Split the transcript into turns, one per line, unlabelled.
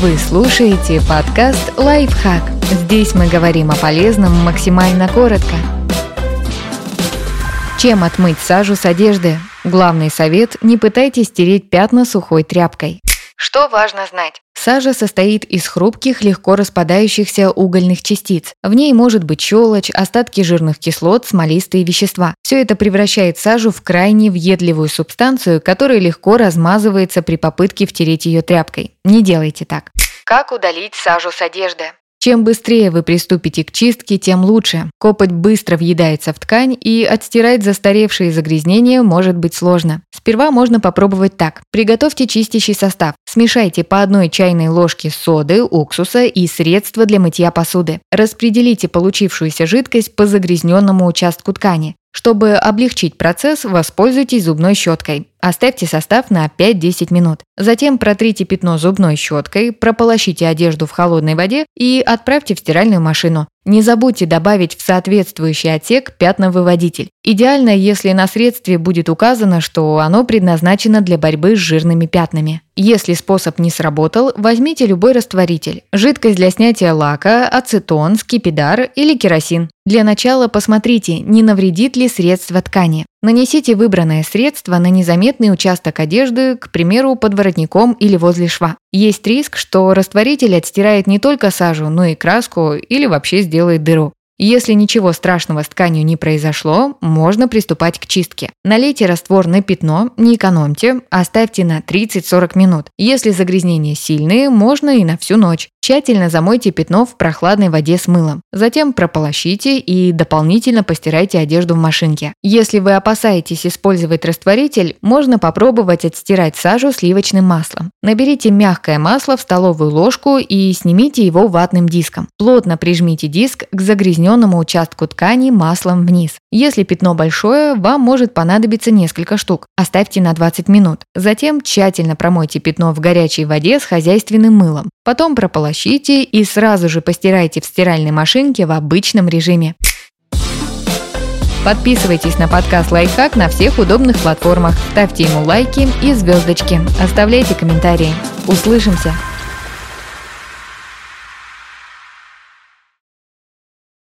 Вы слушаете подкаст «Лайфхак». Здесь мы говорим о полезном максимально коротко. Чем отмыть сажу с одежды? Главный совет – не пытайтесь стереть пятна сухой тряпкой.
Что важно знать?
Сажа состоит из хрупких, легко распадающихся угольных частиц. В ней может быть щелочь, остатки жирных кислот, смолистые вещества. Все это превращает сажу в крайне въедливую субстанцию, которая легко размазывается при попытке втереть ее тряпкой. Не делайте так.
Как удалить сажу с одежды?
Чем быстрее вы приступите к чистке, тем лучше. Копоть быстро въедается в ткань, и отстирать застаревшие загрязнения может быть сложно. Сперва можно попробовать так. Приготовьте чистящий состав. Смешайте по одной чайной ложке соды, уксуса и средства для мытья посуды. Распределите получившуюся жидкость по загрязненному участку ткани. Чтобы облегчить процесс, воспользуйтесь зубной щеткой. Оставьте состав на 5-10 минут. Затем протрите пятно зубной щеткой, прополощите одежду в холодной воде и отправьте в стиральную машину. Не забудьте добавить в соответствующий отсек пятновыводитель. Идеально, если на средстве будет указано, что оно предназначено для борьбы с жирными пятнами. Если способ не сработал, возьмите любой растворитель. Жидкость для снятия лака, ацетон, скипидар или керосин. Для начала посмотрите, не навредит ли средство ткани. Нанесите выбранное средство на незаметный участок одежды, к примеру, под воротником или возле шва. Есть риск, что растворитель отстирает не только сажу, но и краску или вообще сделает дыру. Если ничего страшного с тканью не произошло, можно приступать к чистке. Налейте раствор на пятно, не экономьте, оставьте на 30-40 минут. Если загрязнения сильные, можно и на всю ночь. Тщательно замойте пятно в прохладной воде с мылом. Затем прополощите и дополнительно постирайте одежду в машинке. Если вы опасаетесь использовать растворитель, можно попробовать отстирать сажу сливочным маслом. Наберите мягкое масло в столовую ложку и снимите его ватным диском. Плотно прижмите диск к загрязненному участку ткани маслом вниз. Если пятно большое, вам может понадобиться несколько штук. Оставьте на 20 минут. Затем тщательно промойте пятно в горячей воде с хозяйственным мылом. Потом прополощите и сразу же постирайте в стиральной машинке в обычном режиме. Подписывайтесь на подкаст «Лайфхак» на всех удобных платформах, ставьте ему лайки и звездочки, оставляйте комментарии. Услышимся!